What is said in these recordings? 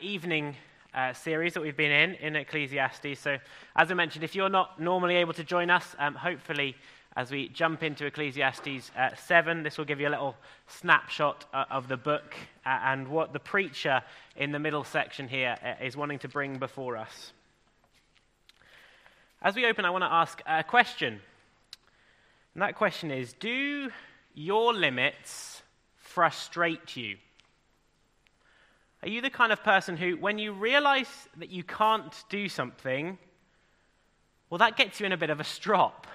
evening uh, series that we've been in in Ecclesiastes. So, as I mentioned, if you're not normally able to join us, um, hopefully, as we jump into Ecclesiastes uh, 7, this will give you a little snapshot uh, of the book uh, and what the preacher in the middle section here uh, is wanting to bring before us. As we open, I want to ask a question. And that question is Do your limits frustrate you? Are you the kind of person who, when you realize that you can't do something, well, that gets you in a bit of a strop?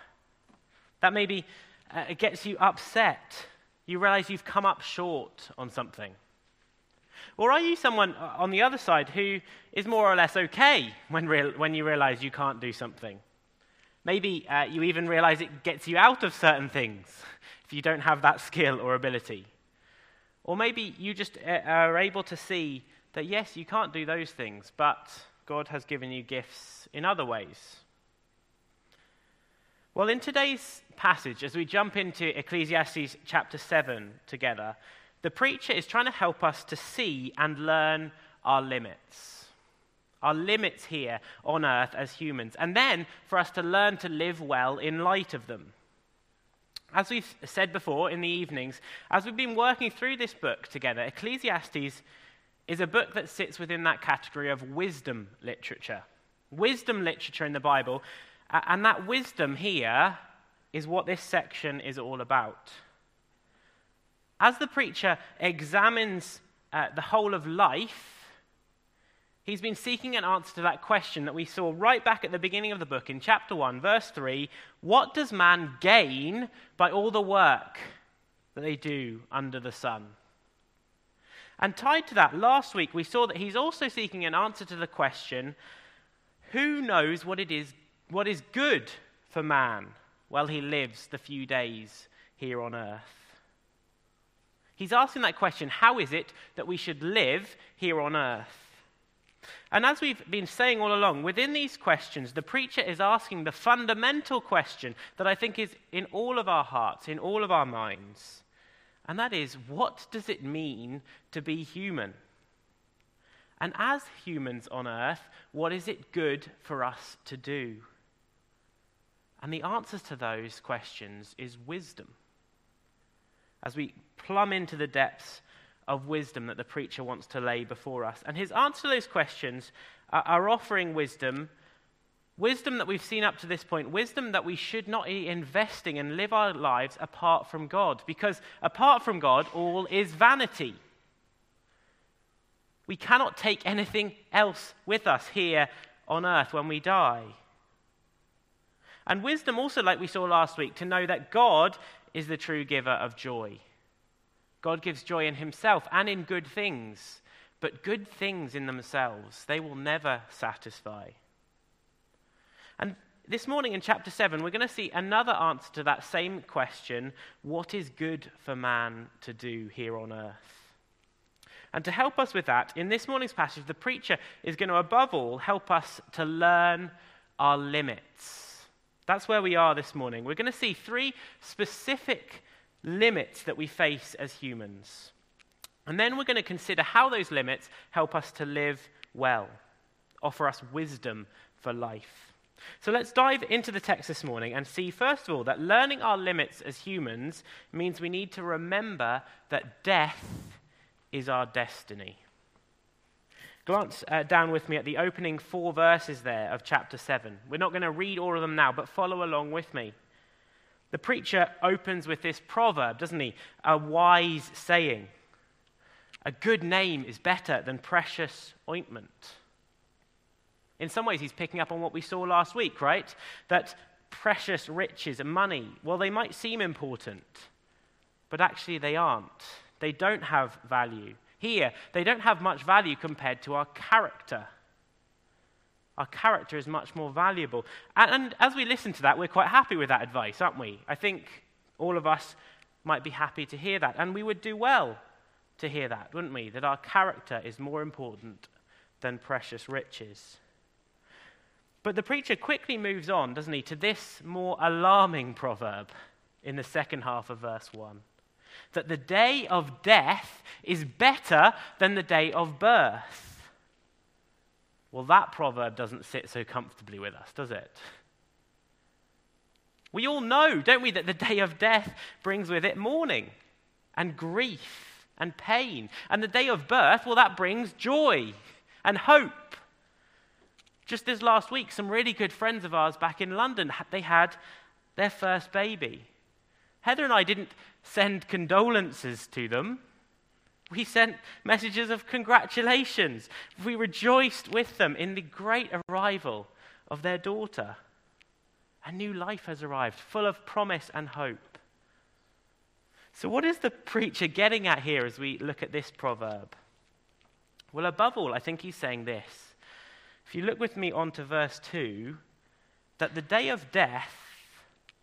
That maybe uh, gets you upset. You realize you've come up short on something. Or are you someone uh, on the other side who is more or less okay when, real, when you realize you can't do something? Maybe uh, you even realize it gets you out of certain things if you don't have that skill or ability. Or maybe you just uh, are able to see that, yes, you can't do those things, but God has given you gifts in other ways. Well, in today's passage, as we jump into Ecclesiastes chapter 7 together, the preacher is trying to help us to see and learn our limits. Our limits here on earth as humans, and then for us to learn to live well in light of them. As we've said before in the evenings, as we've been working through this book together, Ecclesiastes is a book that sits within that category of wisdom literature. Wisdom literature in the Bible, and that wisdom here is what this section is all about. As the preacher examines uh, the whole of life, He's been seeking an answer to that question that we saw right back at the beginning of the book in chapter 1, verse 3 What does man gain by all the work that they do under the sun? And tied to that, last week we saw that he's also seeking an answer to the question Who knows what it is, what is good for man while he lives the few days here on earth? He's asking that question How is it that we should live here on earth? And as we've been saying all along, within these questions, the preacher is asking the fundamental question that I think is in all of our hearts, in all of our minds. And that is, what does it mean to be human? And as humans on earth, what is it good for us to do? And the answer to those questions is wisdom. As we plumb into the depths of wisdom that the preacher wants to lay before us. And his answer to those questions are, offering wisdom, wisdom that we've seen up to this point, wisdom that we should not be investing and live our lives apart from God, because apart from God, all is vanity. We cannot take anything else with us here on earth when we die. And wisdom, also, like we saw last week, to know that God is the true giver of joy. God gives joy in himself and in good things, but good things in themselves, they will never satisfy. And this morning in chapter 7, we're going to see another answer to that same question what is good for man to do here on earth? And to help us with that, in this morning's passage, the preacher is going to, above all, help us to learn our limits. That's where we are this morning. We're going to see three specific limits that we face as humans. And then we're going to consider how those limits help us to live well, offer us wisdom for life. So let's dive into the text this morning and see, first of all, that learning our limits as humans means we need to remember that death is our destiny. Glance uh, down with me at the opening four verses there of chapter 7. We're not going to read all of them now, but follow along with me. The preacher opens with this proverb, doesn't he? A wise saying. A good name is better than precious ointment. In some ways, he's picking up on what we saw last week, right? That precious riches and money, well, they might seem important, but actually they aren't. They don't have value. Here, they don't have much value compared to our character. Our character is much more valuable. And, and, as we listen to that, we're quite happy with that advice, aren't we? I think all of us might be happy to hear that. And we would do well to hear that, wouldn't we? That our character is more important than precious riches. But the preacher quickly moves on, doesn't he, to this more alarming proverb in the second half of verse 1 that the day of death is better than the day of birth. Well, that proverb doesn't sit so comfortably with us, does it? We all know, don't we, that the day of death brings with it mourning and grief and pain. And the day of birth, well, that brings joy and hope. Just this last week, some really good friends of ours back in London, they had their first baby. Heather and I didn't send condolences to them. We sent messages of congratulations. We rejoiced with them in the great arrival of their daughter. A new life has arrived, full of promise and hope. So, what is the preacher getting at here as we look at this proverb? Well, above all, I think he's saying this. If you look with me on to verse 2, that the day of death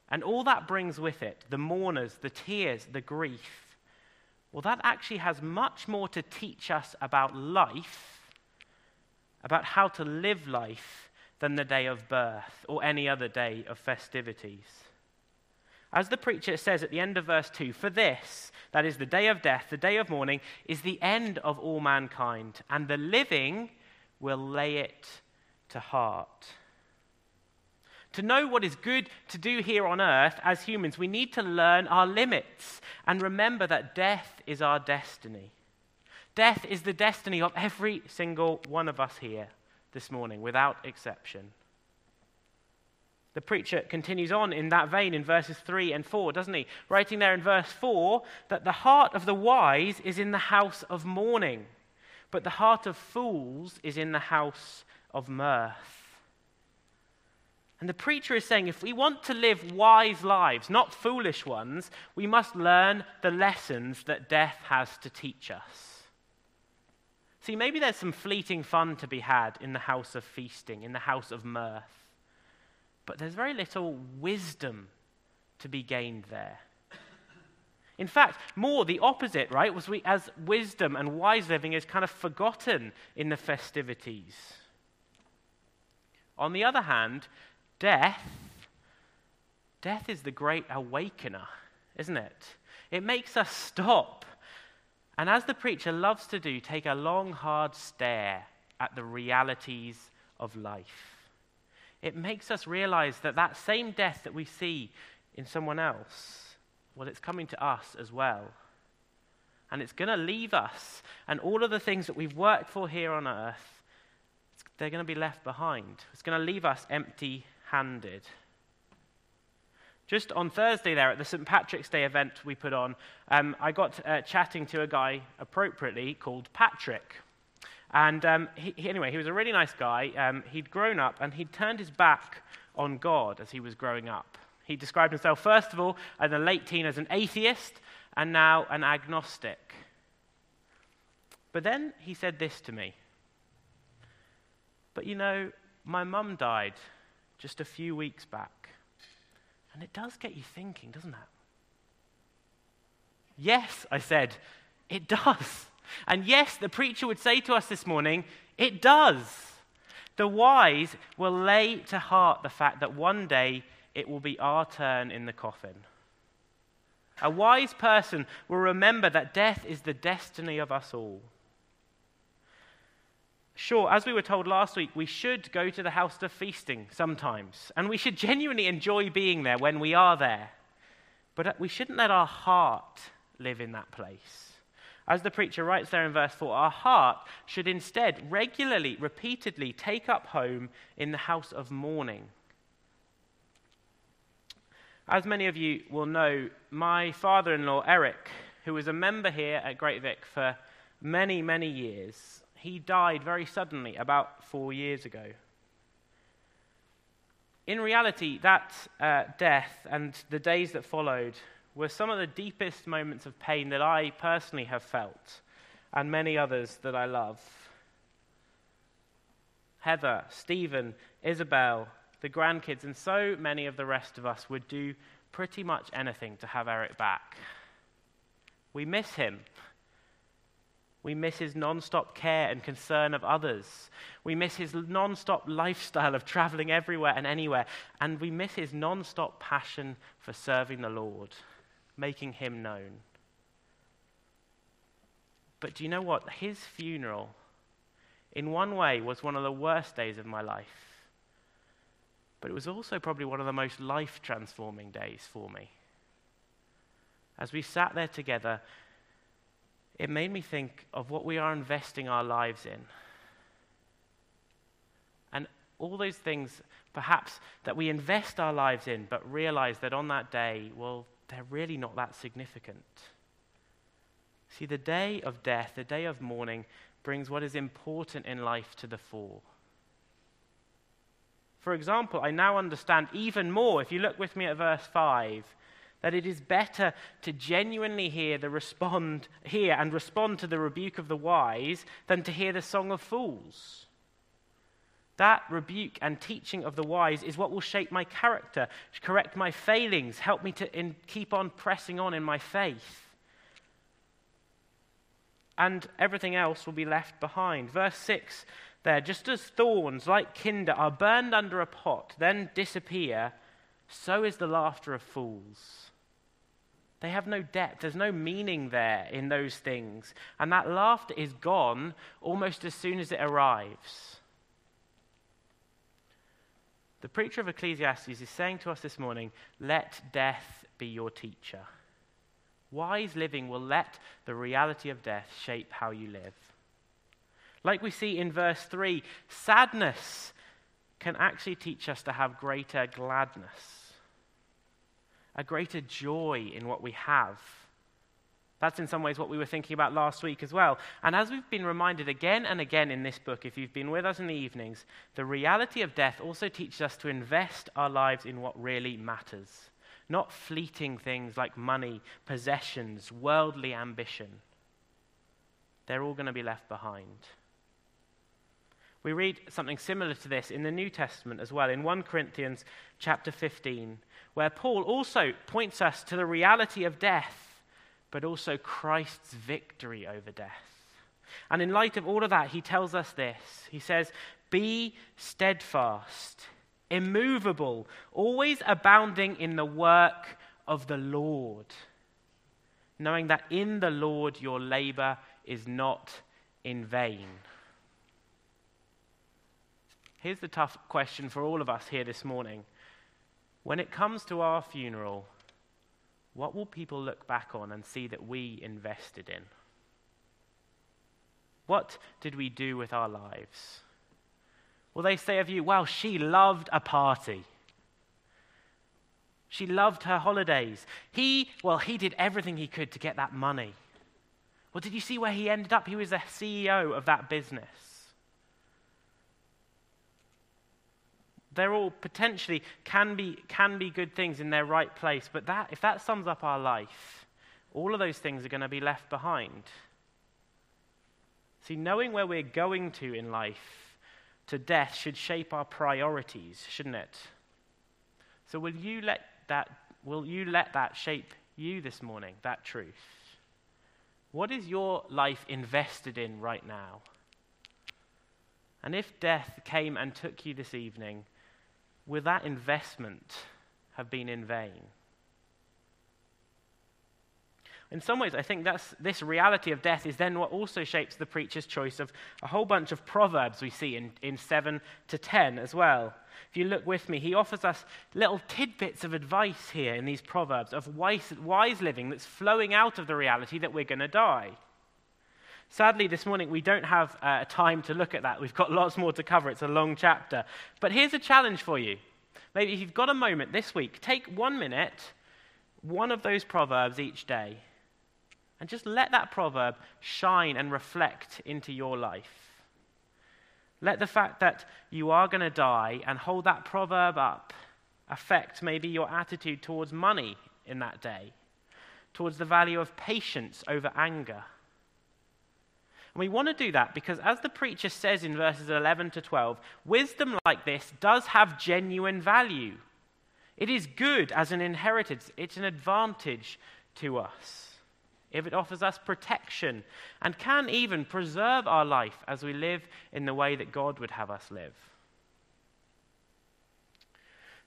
and all that brings with it the mourners, the tears, the grief well, that actually has much more to teach us about life, about how to live life, than the day of birth or any other day of festivities. As the preacher says at the end of verse 2, for this, that is the day of death, the day of mourning, is the end of all mankind, and the living will lay it to heart. To know what is good to do here on earth as humans, we need to learn our limits and remember that death is our destiny. Death is the destiny of every single one of us here this morning, without exception. The preacher continues on in that vein in verses 3 and 4, doesn't he? Writing there in verse 4 that the heart of the wise is in the house of mourning, but the heart of fools is in the house of mirth. And the preacher is saying if we want to live wise lives, not foolish ones, we must learn the lessons that death has to teach us. See, maybe there's some fleeting fun to be had in the house of feasting, in the house of mirth, but there's very little wisdom to be gained there. In fact, more the opposite, right? Was we, as wisdom and wise living is kind of forgotten in the festivities. On the other hand, Death, death is the great awakener, isn't it? It makes us stop. And as the preacher loves to do, take a long, hard stare at the realities of life. It makes us realize that that same death that we see in someone else, well, it's coming to us as well. And it's going to leave us. And all of the things that we've worked for here on earth, they're going to be left behind. It's going to leave us empty handed. Just on Thursday, there at the St. Patrick's Day event we put on, um, I got uh, chatting to a guy appropriately called Patrick. And um, he, anyway, he was a really nice guy. Um, he'd grown up and he'd turned his back on God as he was growing up. He described himself, first of all, as a late teen as an atheist and now an agnostic. But then he said this to me. But you know, my mum died just a few weeks back. And it does get you thinking, doesn't it? Yes, I said, it does. And yes, the preacher would say to us this morning, it does. The wise will lay to heart the fact that one day it will be our turn in the coffin. A wise person will remember that death is the destiny of us all. Sure, as we were told last week, we should go to the house of feasting sometimes, and we should genuinely enjoy being there when we are there. But uh, we shouldn't let our heart live in that place. As the preacher writes there in verse 4, our heart should instead regularly, repeatedly take up home in the house of mourning. As many of you will know, my father in law, Eric, who was a member here at Great Vic for many, many years, he died very suddenly about four years ago. In reality, that uh, death and the days that followed were some of the deepest moments of pain that I personally have felt, and many others that I love. Heather, Stephen, Isabel, the grandkids, and so many of the rest of us would do pretty much anything to have Eric back. We miss him. We miss his non stop care and concern of others. We miss his non stop lifestyle of traveling everywhere and anywhere. And we miss his non stop passion for serving the Lord, making him known. But do you know what? His funeral in one way, was one of the worst days of my life. But it was also probably one of the most life transforming days for me. As we sat there together, it made me think of what we are investing our lives in. And all those things, perhaps, that we invest our lives in, but realize that on that day, well, they're really not that significant. See, the day of death, the day of mourning, brings what is important in life to the fore. For example, I now understand even more, if you look with me at verse 5, that it is better to genuinely hear the respond hear and respond to the rebuke of the wise than to hear the song of fools. That rebuke and teaching of the wise is what will shape my character, correct my failings, help me to in, keep on pressing on in my faith. And everything else will be left behind. Verse 6 there, just as thorns like kinder are burned under a pot, then disappear, so is the laughter of fools. They have no depth. There's no meaning there in those things. And that laughter is gone almost as soon as it arrives. The preacher of Ecclesiastes is saying to us this morning let death be your teacher. Wise living will let the reality of death shape how you live. Like we see in verse 3, sadness can actually teach us to have greater gladness, a greater joy in what we have. That's in some ways what we were thinking about last week as well. And as we've been reminded again and again in this book, if you've been with us in the evenings, the reality of death also teaches us to invest our lives in what really matters, not fleeting things like money, possessions, worldly ambition. They're all going to be left behind. We read something similar to this in the New Testament as well, in 1 Corinthians chapter 15, where Paul also points us to the reality of death but also Christ's victory over death. And in light of all of that, he tells us this He says, Be steadfast, immovable, always abounding in the work of the Lord, knowing that in the Lord your labor is not in vain. Here's the tough question for all of us here this morning. When it comes to our funeral, what will people look back on and see that we invested in? What did we do with our lives? Will they say of you, well, she loved a party? She loved her holidays. He, well, he did everything he could to get that money. Well, did you see where he ended up? He was the CEO of that business. They're all potentially can be, can be good things in their right place, but that, if that sums up our life, all of those things are going to be left behind. See, knowing where we're going to in life to death should shape our priorities, shouldn't it? So will you let that will you let that shape you this morning, that truth? What is your life invested in right now? And if death came and took you this evening, will that investment have been in vain? In some ways, I think that's, this reality of death is then what also shapes the preacher's choice of a whole bunch of proverbs we see in, in 7 to 10 as well. If you look with me, he offers us little tidbits of advice here in these proverbs of wise, wise living that's flowing out of the reality that we're going to die. Sadly, this morning we don't have uh, time to look at that. We've got lots more to cover. It's a long chapter. But here's a challenge for you. Maybe if you've got a moment this week, take one minute, one of those proverbs each day, and just let that proverb shine and reflect into your life. Let the fact that you are going to die and hold that proverb up affect maybe your attitude towards money in that day, towards the value of patience over anger and we want to do that because, as the preacher says in verses 11 to 12, wisdom like this does have genuine value. It is good as an inheritance, it's an advantage to us. If it offers us protection and can even preserve our life as we live in the way that God would have us live.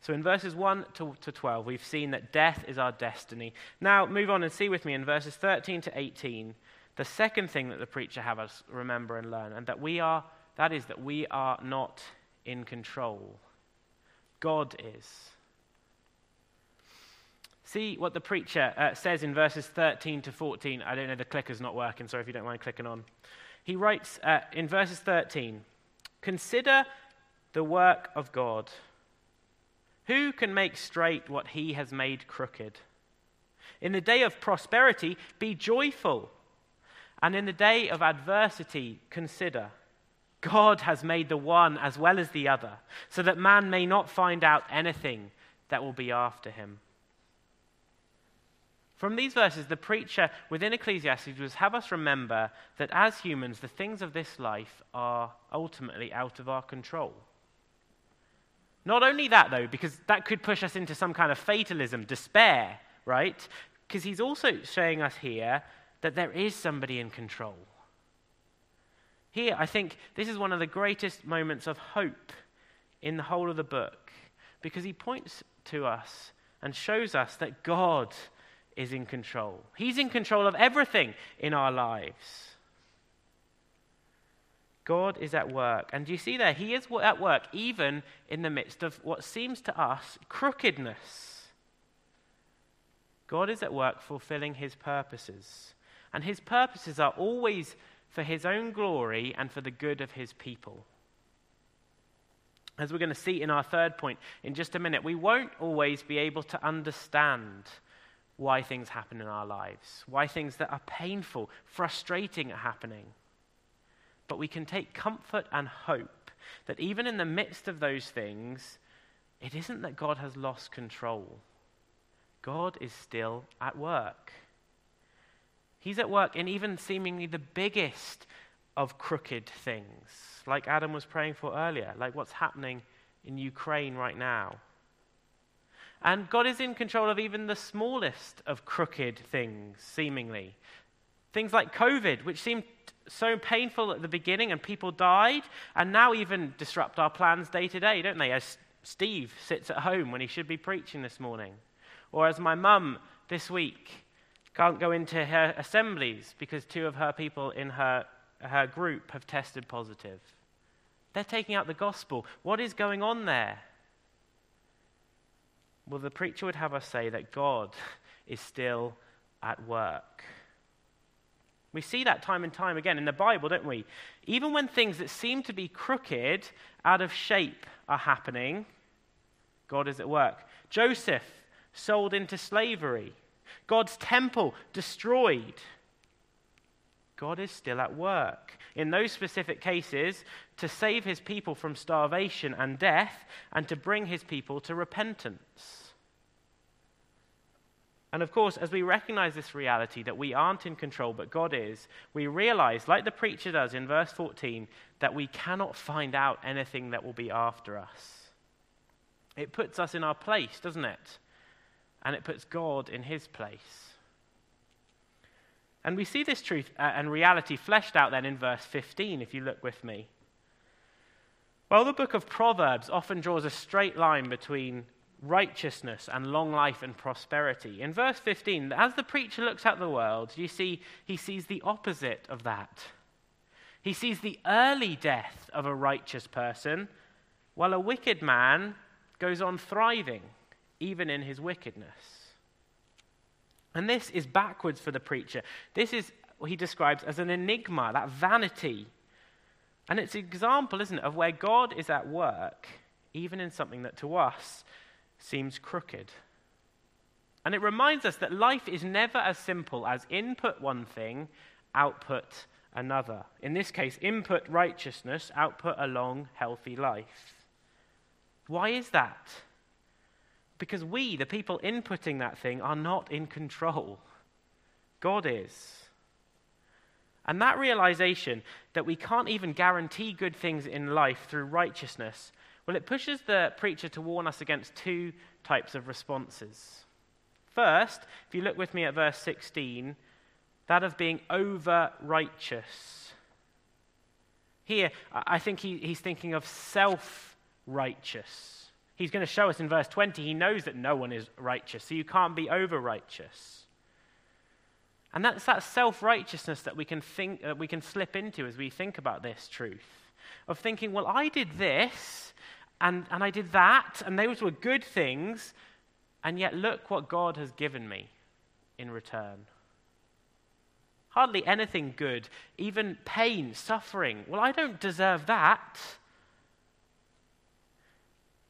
So in verses 1 to, to 12, we've seen that death is our destiny. Now, move on and see with me in verses 13 to 18 the second thing that the preacher have us remember and learn, and that we are That is, that we are not in control. God is. See what the preacher uh, says in verses 13 to 14. I don't know, the clicker's not working, so if you don't mind clicking on. He writes uh, in verses 13 Consider the work of God. Who can make straight what he has made crooked? In the day of prosperity, be joyful. And in the day of adversity, consider God has made the one as well as the other, so that man may not find out anything that will be after him. From these verses, the preacher within Ecclesiastes was have us remember that as humans, the things of this life are ultimately out of our control. Not only that, though, because that could push us into some kind of fatalism, despair, right? Because he's also showing us here that there is somebody in control. Here, I think this is one of the greatest moments of hope in the whole of the book because he points to us and shows us that God is in control. He's in control of everything in our lives. God is at work. And do you see there? He is at work even in the midst of what seems to us crookedness. God is at work fulfilling his purposes. And his purposes are always for his own glory and for the good of his people. As we're going to see in our third point in just a minute, we won't always be able to understand why things happen in our lives, why things that are painful, frustrating are happening. But we can take comfort and hope that even in the midst of those things, it isn't that God has lost control. God is still at work. He's at work in even seemingly the biggest of crooked things, like Adam was praying for earlier, like what's happening in Ukraine right now. And God is in control of even the smallest of crooked things, seemingly. Things like COVID, which seemed so painful at the beginning and people died, and now even disrupt our plans day to day, don't they? As Steve sits at home when he should be preaching this morning. Or as my mum this week can't go into her assemblies because two of her people in her, her group have tested positive. They're taking out the gospel. What is going on there? Well, the preacher would have us say that God is still at work. We see that time and time again in the Bible, don't we? Even when things that seem to be crooked, out of shape, are happening, God is at work. Joseph sold into slavery, God's temple destroyed. God is still at work. In those specific cases, to save his people from starvation and death, and to bring his people to repentance. And of course, as we recognize this reality that we aren't in control, but God is, we realize, like the preacher does in verse 14, that we cannot find out anything that will be after us. It puts us in our place, doesn't it? And it puts God in his place. And we see this truth uh, and reality fleshed out then in verse 15, if you look with me. Well, the book of Proverbs often draws a straight line between righteousness and long life and prosperity. In verse 15, as the preacher looks at the world, you see he sees the opposite of that. He sees the early death of a righteous person, while a wicked man goes on thriving, even in his wickedness. And this is backwards for the preacher. This is what he describes as an enigma, that vanity. And it's an example, isn't it, of where God is at work, even in something that to us seems crooked. And it reminds us that life is never as simple as input one thing, output another. In this case, input righteousness, output a long, healthy life. Why is that? Because we, the people inputting that thing, are not in control. God is. And that realization that we can't even guarantee good things in life through righteousness well, it pushes the preacher to warn us against two types of responses. First, if you look with me at verse 16, that of being over righteous. Here, I think he, he's thinking of self righteous. He's going to show us in verse 20, he knows that no one is righteous, so you can't be over righteous. And that's that self righteousness that we can think that we can slip into as we think about this truth. of thinking, well, I did this and, and I did that, and those were good things, and yet look what God has given me in return. Hardly anything good, even pain, suffering. Well, I don't deserve that.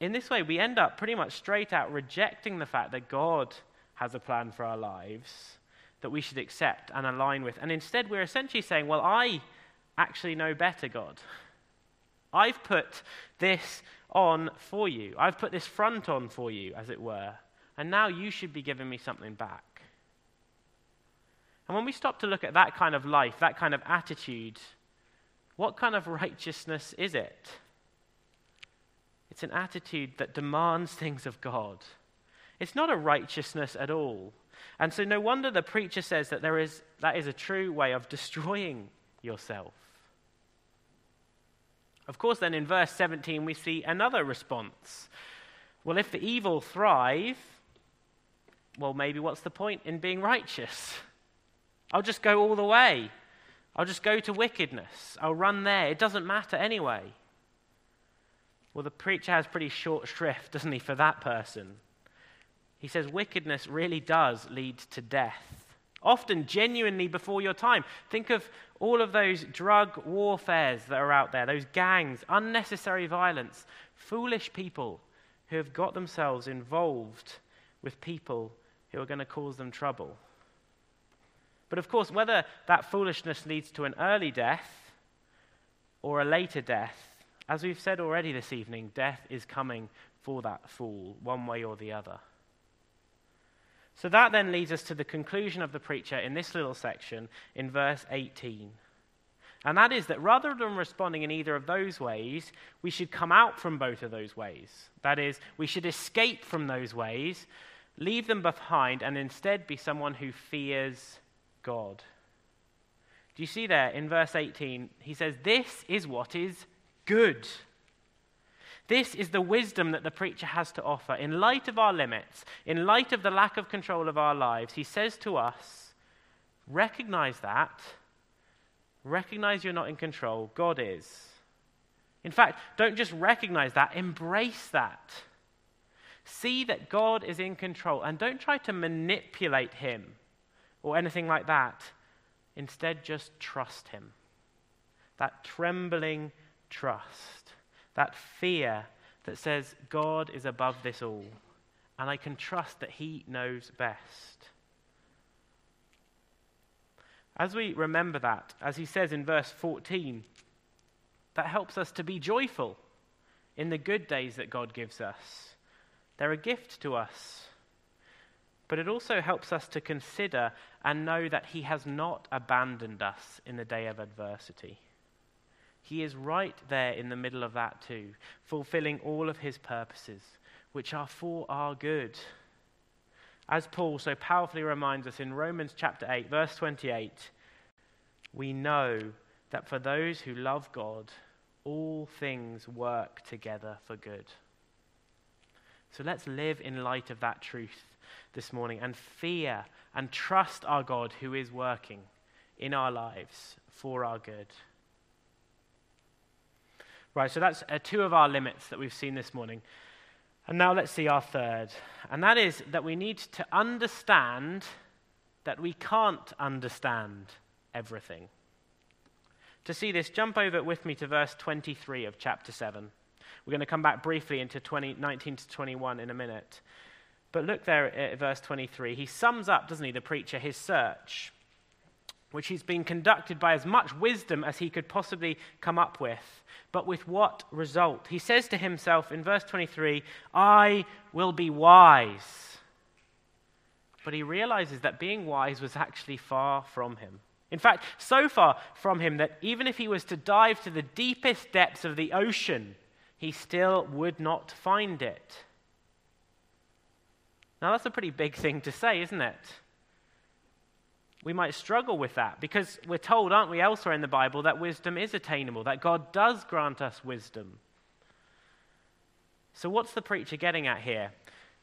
In this way, we end up pretty much straight out rejecting the fact that God has a plan for our lives that we should accept and align with. And instead, we're essentially saying, Well, I actually know better, God. I've put this on for you. I've put this front on for you, as it were. And now you should be giving me something back. And when we stop to look at that kind of life, that kind of attitude, what kind of righteousness is it? It's an attitude that demands things of God. It's not a righteousness at all. And so, no wonder the preacher says that there is, that is a true way of destroying yourself. Of course, then in verse 17, we see another response. Well, if the evil thrive, well, maybe what's the point in being righteous? I'll just go all the way. I'll just go to wickedness. I'll run there. It doesn't matter anyway. Well, the preacher has pretty short shrift, doesn't he, for that person? He says wickedness really does lead to death, often genuinely before your time. Think of all of those drug warfares that are out there, those gangs, unnecessary violence, foolish people who have got themselves involved with people who are going to cause them trouble. But of course, whether that foolishness leads to an early death or a later death, as we've said already this evening, death is coming for that fool, one way or the other. So that then leads us to the conclusion of the preacher in this little section in verse 18. And that is that rather than responding in either of those ways, we should come out from both of those ways. That is, we should escape from those ways, leave them behind, and instead be someone who fears God. Do you see there in verse 18? He says, This is what is good. This is the wisdom that the preacher has to offer. In light of our limits, in light of the lack of control of our lives, he says to us, Recognize that. Recognize you're not in control. God is. In fact, don't just recognize that, embrace that. See that God is in control and don't try to manipulate him or anything like that. Instead, just trust Him. That trembling trust, that fear that says, God is above this all, and I can trust that He knows best. As we remember that, as he says in verse 14, that helps us to be joyful in the good days that God gives us. They're a gift to us but it also helps us to consider and know that He has not abandoned us in the day of adversity. He is right there in the middle of that too, fulfilling all of His purposes, which are for our good. As Paul so powerfully reminds us in Romans chapter 8, verse 28, we know that for those who love God, all things work together for good. So let's live in light of that truth this morning and fear and trust our God who is working in our lives for our good. Right, so that's uh, two of our limits that we've seen this morning. And now let's see our third. And that is that we need to understand that we can't understand everything. To see this, jump over with me to verse 23 of chapter 7. We're going to come back briefly into 20, 19 to 21 in a minute. But look there at verse 23. He sums up, doesn't he, the preacher, his search, which he's been conducted by as much wisdom as he could possibly come up with. But with what result? He says to himself in verse 23, I will be wise. But he realizes that being wise was actually far from him. In fact, so far from him that even if he was to dive to the deepest depths of the ocean, he still would not find it. Now, that's a pretty big thing to say, isn't it? We might struggle with that because we're told, aren't we, elsewhere in the Bible, that wisdom is attainable, that God does grant us wisdom. So, what's the preacher getting at here?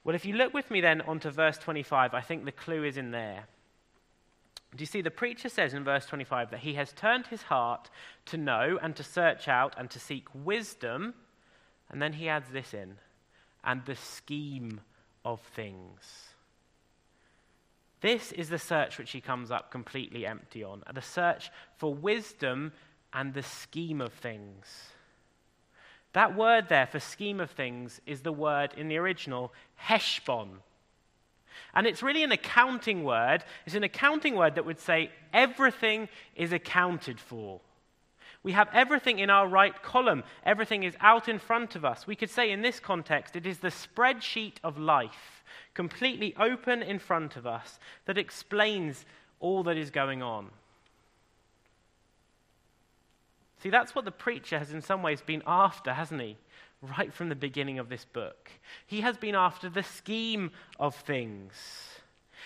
Well, if you look with me then onto verse 25, I think the clue is in there. Do you see, the preacher says in verse 25 that he has turned his heart to know and to search out and to seek wisdom. And then he adds this in and the scheme of things. This is the search which he comes up completely empty on, the search for wisdom and the scheme of things. That word there for scheme of things is the word in the original, heshbon. And it's really an accounting word. It's an accounting word that would say everything is accounted for. We have everything in our right column, everything is out in front of us. We could say in this context, it is the spreadsheet of life, completely open in front of us, that explains all that is going on. See, that's what the preacher has in some ways been after, hasn't he? Right from the beginning of this book. He has been after the scheme of things.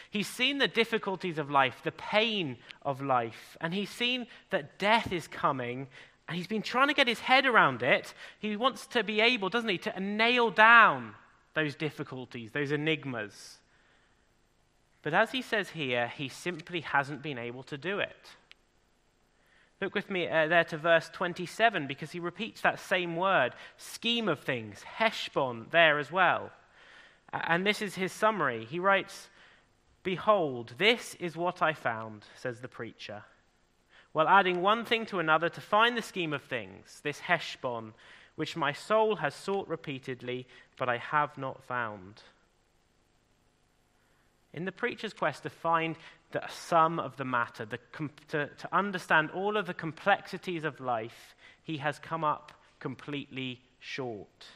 He's seen the difficulties of life, the pain of life, and he's seen that death is coming, and he's been trying to get his head around it. He wants to be able, doesn't he, to nail down those difficulties, those enigmas. But as he says here, he simply hasn't been able to do it. Look with me uh, there to verse 27 because he repeats that same word, scheme of things, heshbon, there as well. And this is his summary. He writes, Behold, this is what I found, says the preacher. While adding one thing to another to find the scheme of things, this heshbon, which my soul has sought repeatedly, but I have not found. In the preacher's quest to find the sum of the matter, the, to, to understand all of the complexities of life, he has come up completely short.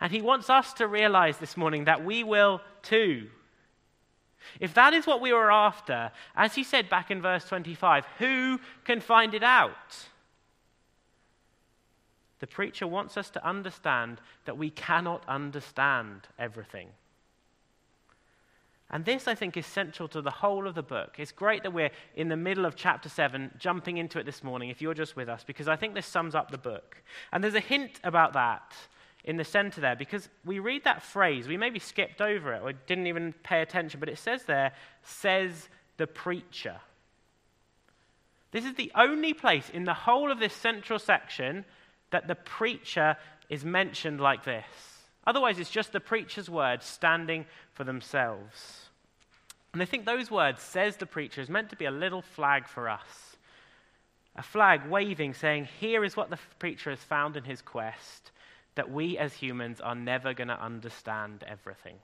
And he wants us to realize this morning that we will too. If that is what we were after, as he said back in verse 25, who can find it out? The preacher wants us to understand that we cannot understand everything. And this, I think, is central to the whole of the book. It's great that we're in the middle of chapter 7, jumping into it this morning, if you're just with us, because I think this sums up the book. And there's a hint about that in the center there, because we read that phrase, we maybe skipped over it or didn't even pay attention, but it says there, says the preacher. This is the only place in the whole of this central section that the preacher is mentioned like this. Otherwise, it's just the preacher's words standing for themselves. And I think those words, says the preacher, is meant to be a little flag for us. A flag waving, saying, Here is what the preacher has found in his quest that we as humans are never going to understand everything.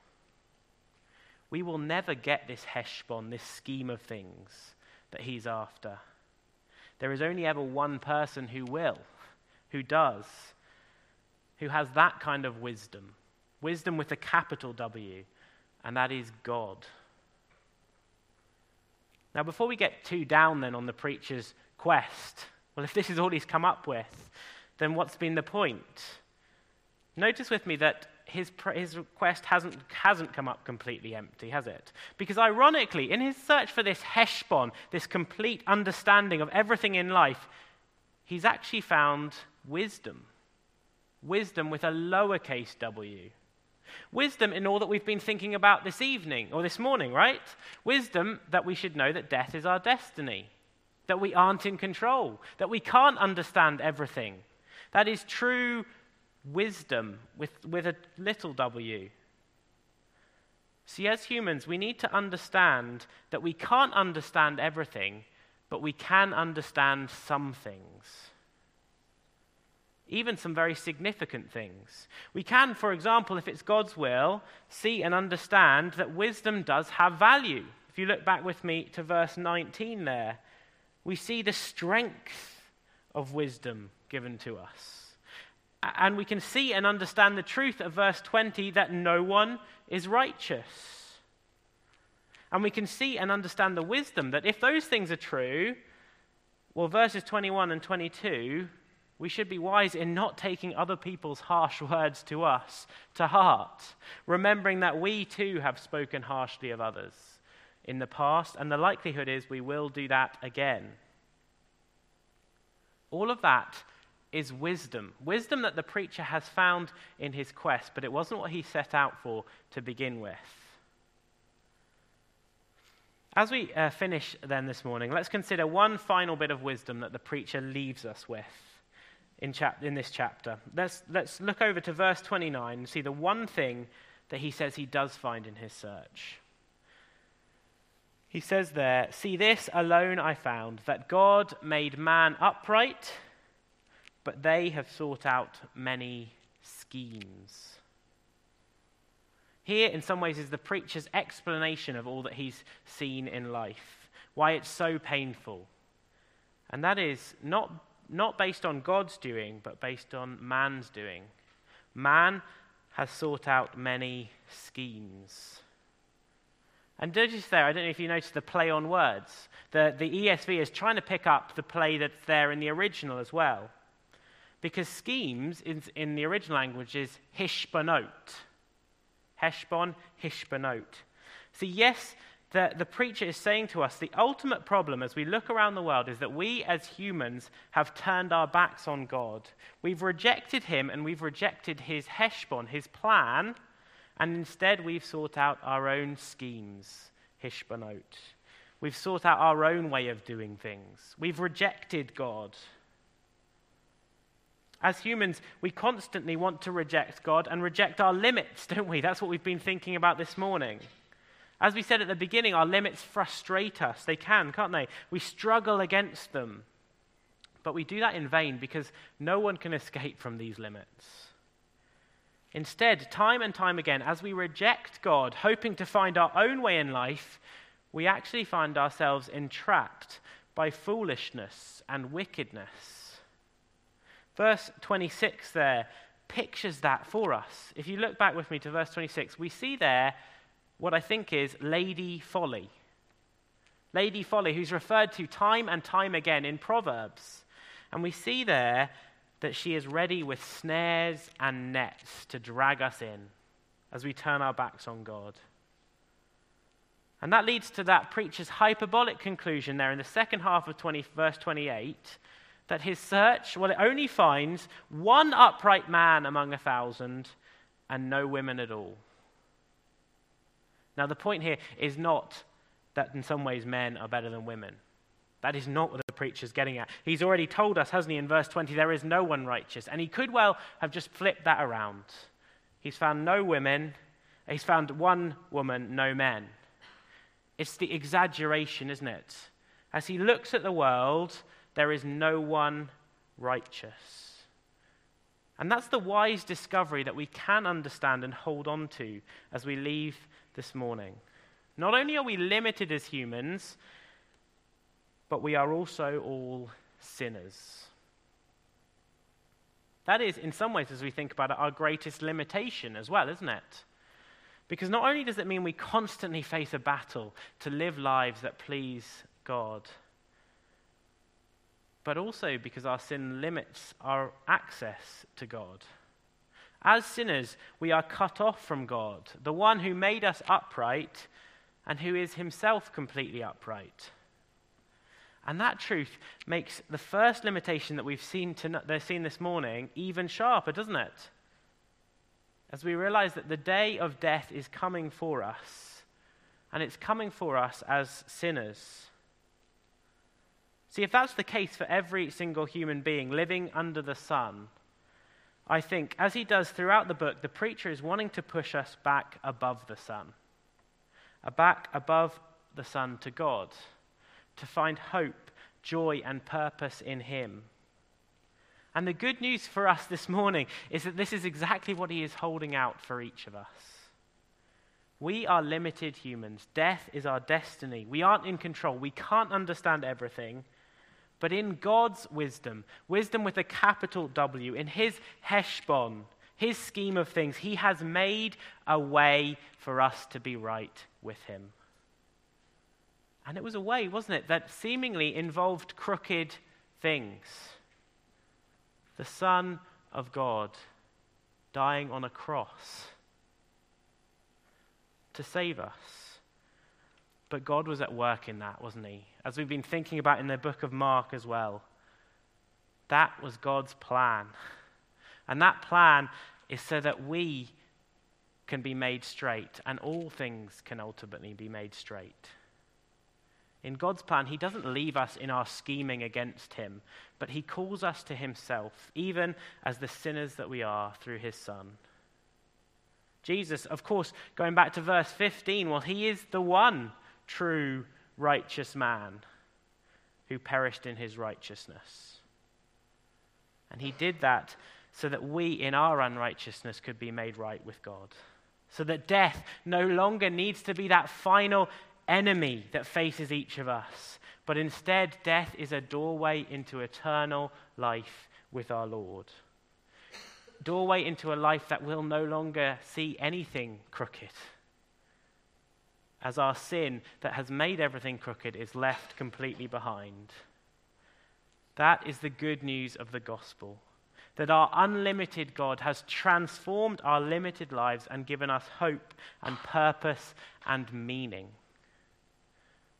We will never get this heshbon, this scheme of things that he's after. There is only ever one person who will, who does, who has that kind of wisdom. Wisdom with a capital W, and that is God. Now, before we get too down then on the preacher's quest, well, if this is all he's come up with, then what's been the point? Notice with me that his, his quest hasn't, hasn't come up completely empty, has it? Because ironically, in his search for this heshbon, this complete understanding of everything in life, he's actually found wisdom wisdom with a lowercase w. Wisdom in all that we've been thinking about this evening or this morning, right? Wisdom that we should know that death is our destiny, that we aren't in control, that we can't understand everything. That is true wisdom with, with a little w. See, as humans, we need to understand that we can't understand everything, but we can understand some things even some very significant things. We can, for example, if it's God's will, see and understand that wisdom does have value. If you look back with me to verse 19 there, we see the strength of wisdom given to us. And we can see and understand the truth of verse 20 that no one is righteous. And we can see and understand the wisdom that if those things are true, well, verses 21 and 22 we should be wise in not taking other people's harsh words to us to heart, remembering that we too have spoken harshly of others in the past, and the likelihood is we will do that again. All of that is wisdom. Wisdom that the preacher has found in his quest, but it wasn't what he set out for to begin with. As we uh, finish then this morning, let's consider one final bit of wisdom that the preacher leaves us with in, chap- in this chapter. Let's, let's look over to verse 29 and see the one thing that he says he does find in his search. He says there, See, this alone I found, that God made man upright, but they have sought out many schemes. Here, in some ways, is the preacher's explanation of all that he's seen in life, why it's so painful. And that is not, not based on God's doing, but based on man's doing. Man has sought out many schemes. And notice there, I don't know if you noticed the play on words. The, the ESV is trying to pick up the play that's there in the original as well. Because schemes in, in the original language is hishbonot. Heshbon, Hishbonot. So, yes, the, the preacher is saying to us the ultimate problem as we look around the world is that we as humans have turned our backs on God. We've rejected him and we've rejected his Heshbon, his plan, and instead we've sought out our own schemes, Hishbonot. We've sought out our own way of doing things. We've rejected God. As humans, we constantly want to reject God and reject our limits, don't we? That's what we've been thinking about this morning. As we said at the beginning, our limits frustrate us. They can, can't they? We struggle against them. But we do that in vain because no one can escape from these limits. Instead, time and time again, as we reject God, hoping to find our own way in life, we actually find ourselves entrapped by foolishness and wickedness. Verse 26 there pictures that for us. If you look back with me to verse 26, we see there what I think is Lady Folly. Lady Folly, who's referred to time and time again in Proverbs. And we see there that she is ready with snares and nets to drag us in as we turn our backs on God. And that leads to that preacher's hyperbolic conclusion there in the second half of 20, verse 28 that his search, well, it only finds one upright man among a thousand and no women at all. Now, the point here is not that in some ways men are better than women. That is not what the preacher's getting at. He's already told us, hasn't he, in verse 20, there is no one righteous. And he could well have just flipped that around. He's found no women, he's found one woman, no men. It's the exaggeration, isn't it? As he looks at the world, there is no one righteous. And that's the wise discovery that we can understand and hold on to as we leave this morning. Not only are we limited as humans, but we are also all sinners. That is, in some ways, as we think about it, our greatest limitation as well, isn't it? Because not only does it mean we constantly face a battle to live lives that please God, but also because our sin limits our access to God. As sinners, we are cut off from God, the one who made us upright and who is himself completely upright. And that truth makes the first limitation that we've seen, to, seen this morning even sharper, doesn't it? As we realize that the day of death is coming for us, and it's coming for us as sinners. See, if that's the case for every single human being living under the sun, I think, as he does throughout the book, the preacher is wanting to push us back above the sun, back above the sun to God, to find hope, joy, and purpose in him. And the good news for us this morning is that this is exactly what he is holding out for each of us. We are limited humans. Death is our destiny. We aren't in control. We can't understand everything. But in God's wisdom, wisdom with a capital W, in His Heshbon, His scheme of things, He has made a way for us to be right with Him. And it was a way, wasn't it, that seemingly involved crooked things. The Son of God dying on a cross to save us. But God was at work in that, wasn't He? As we've been thinking about in the book of Mark as well. That was God's plan. And that plan is so that we can be made straight and all things can ultimately be made straight. In God's plan, He doesn't leave us in our scheming against Him, but He calls us to Himself, even as the sinners that we are through His Son. Jesus, of course, going back to verse 15, well, He is the one true righteous man who perished in His righteousness. And He did that so that we, in our unrighteousness, could be made right with God. So that death no longer needs to be that final enemy that faces each of us, but instead, death is a doorway into eternal life with our Lord. Doorway into a life that will no longer see anything crooked. As our sin that has made everything crooked is left completely behind. That is the good news of the gospel. That our unlimited God has transformed our limited lives and given us hope and purpose and meaning.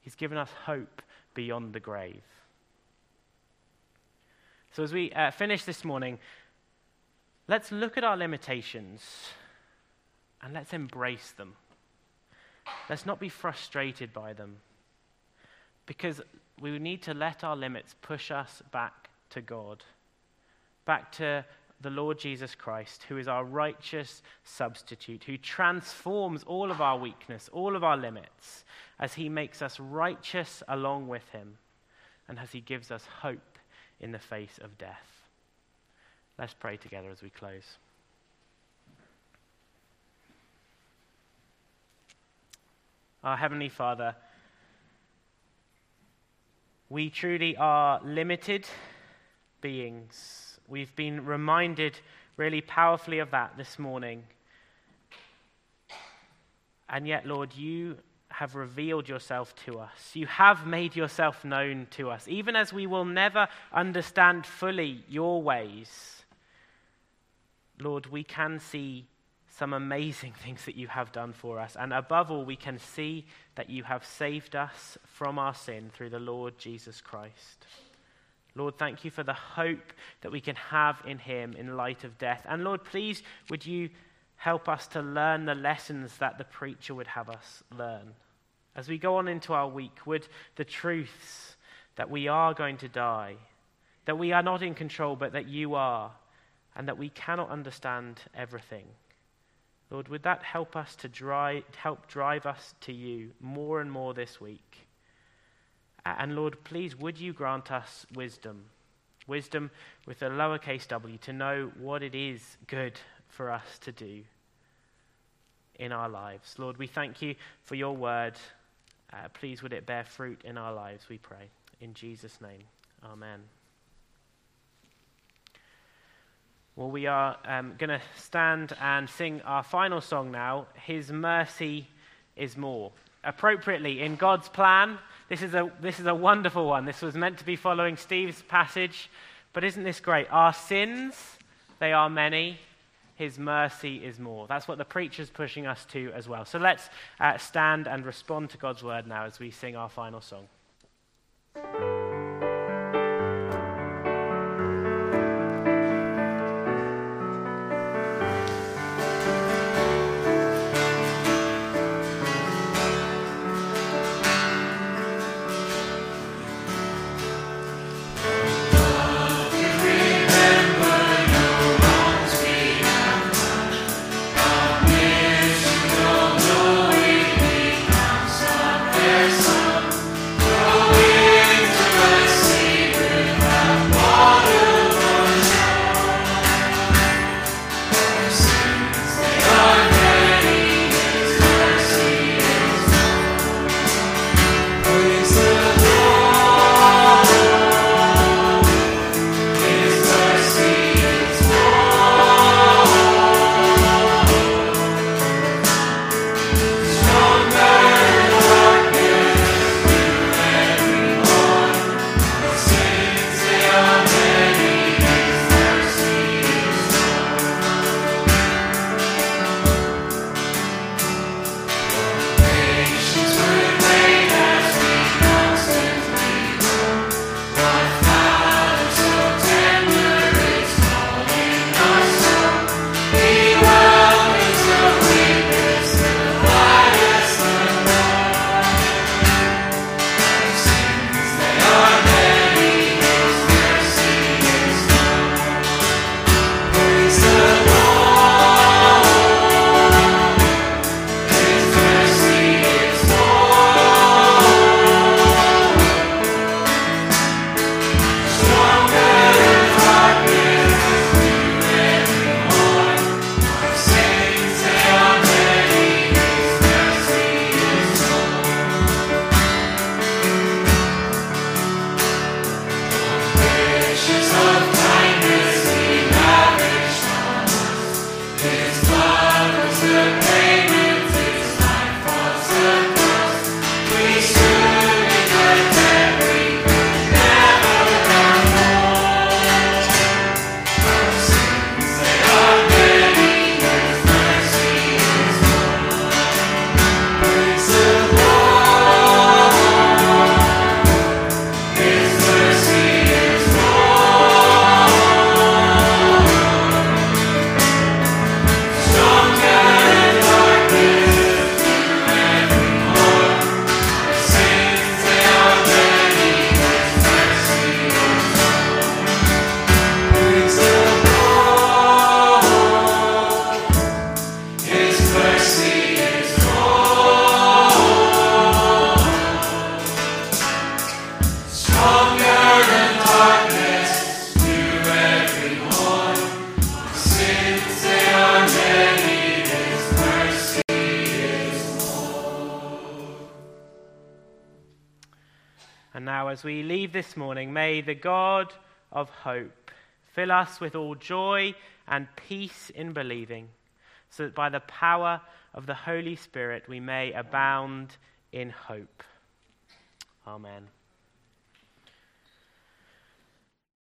He's given us hope beyond the grave. So, as we uh, finish this morning, let's look at our limitations and let's embrace them. Let's not be frustrated by them because we need to let our limits push us back to God, back to the Lord Jesus Christ, who is our righteous substitute, who transforms all of our weakness, all of our limits, as he makes us righteous along with him and as he gives us hope in the face of death. Let's pray together as we close. Our Heavenly Father, we truly are limited beings. We've been reminded really powerfully of that this morning. And yet, Lord, you have revealed yourself to us. You have made yourself known to us, even as we will never understand fully your ways. Lord, we can see some amazing things that you have done for us. And above all, we can see that you have saved us from our sin through the Lord Jesus Christ. Lord, thank you for the hope that we can have in him in light of death. And Lord, please, would you help us to learn the lessons that the preacher would have us learn? As we go on into our week, would the truths that we are going to die, that we are not in control, but that you are, and that we cannot understand everything. Lord, would that help us to drive, help drive us to you more and more this week? And Lord, please, would you grant us wisdom? Wisdom with a lowercase w to know what it is good for us to do in our lives. Lord, we thank you for your word. Uh, please, would it bear fruit in our lives, we pray. In Jesus' name, amen. Well, we are um, going to stand and sing our final song now His Mercy is More. Appropriately, in God's plan, this is, a, this is a wonderful one. This was meant to be following Steve's passage, but isn't this great? Our sins, they are many, his mercy is more. That's what the preacher's pushing us to as well. So let's uh, stand and respond to God's word now as we sing our final song. May the God of hope fill us with all joy and peace in believing, so that by the power of the Holy Spirit we may abound in hope. Amen.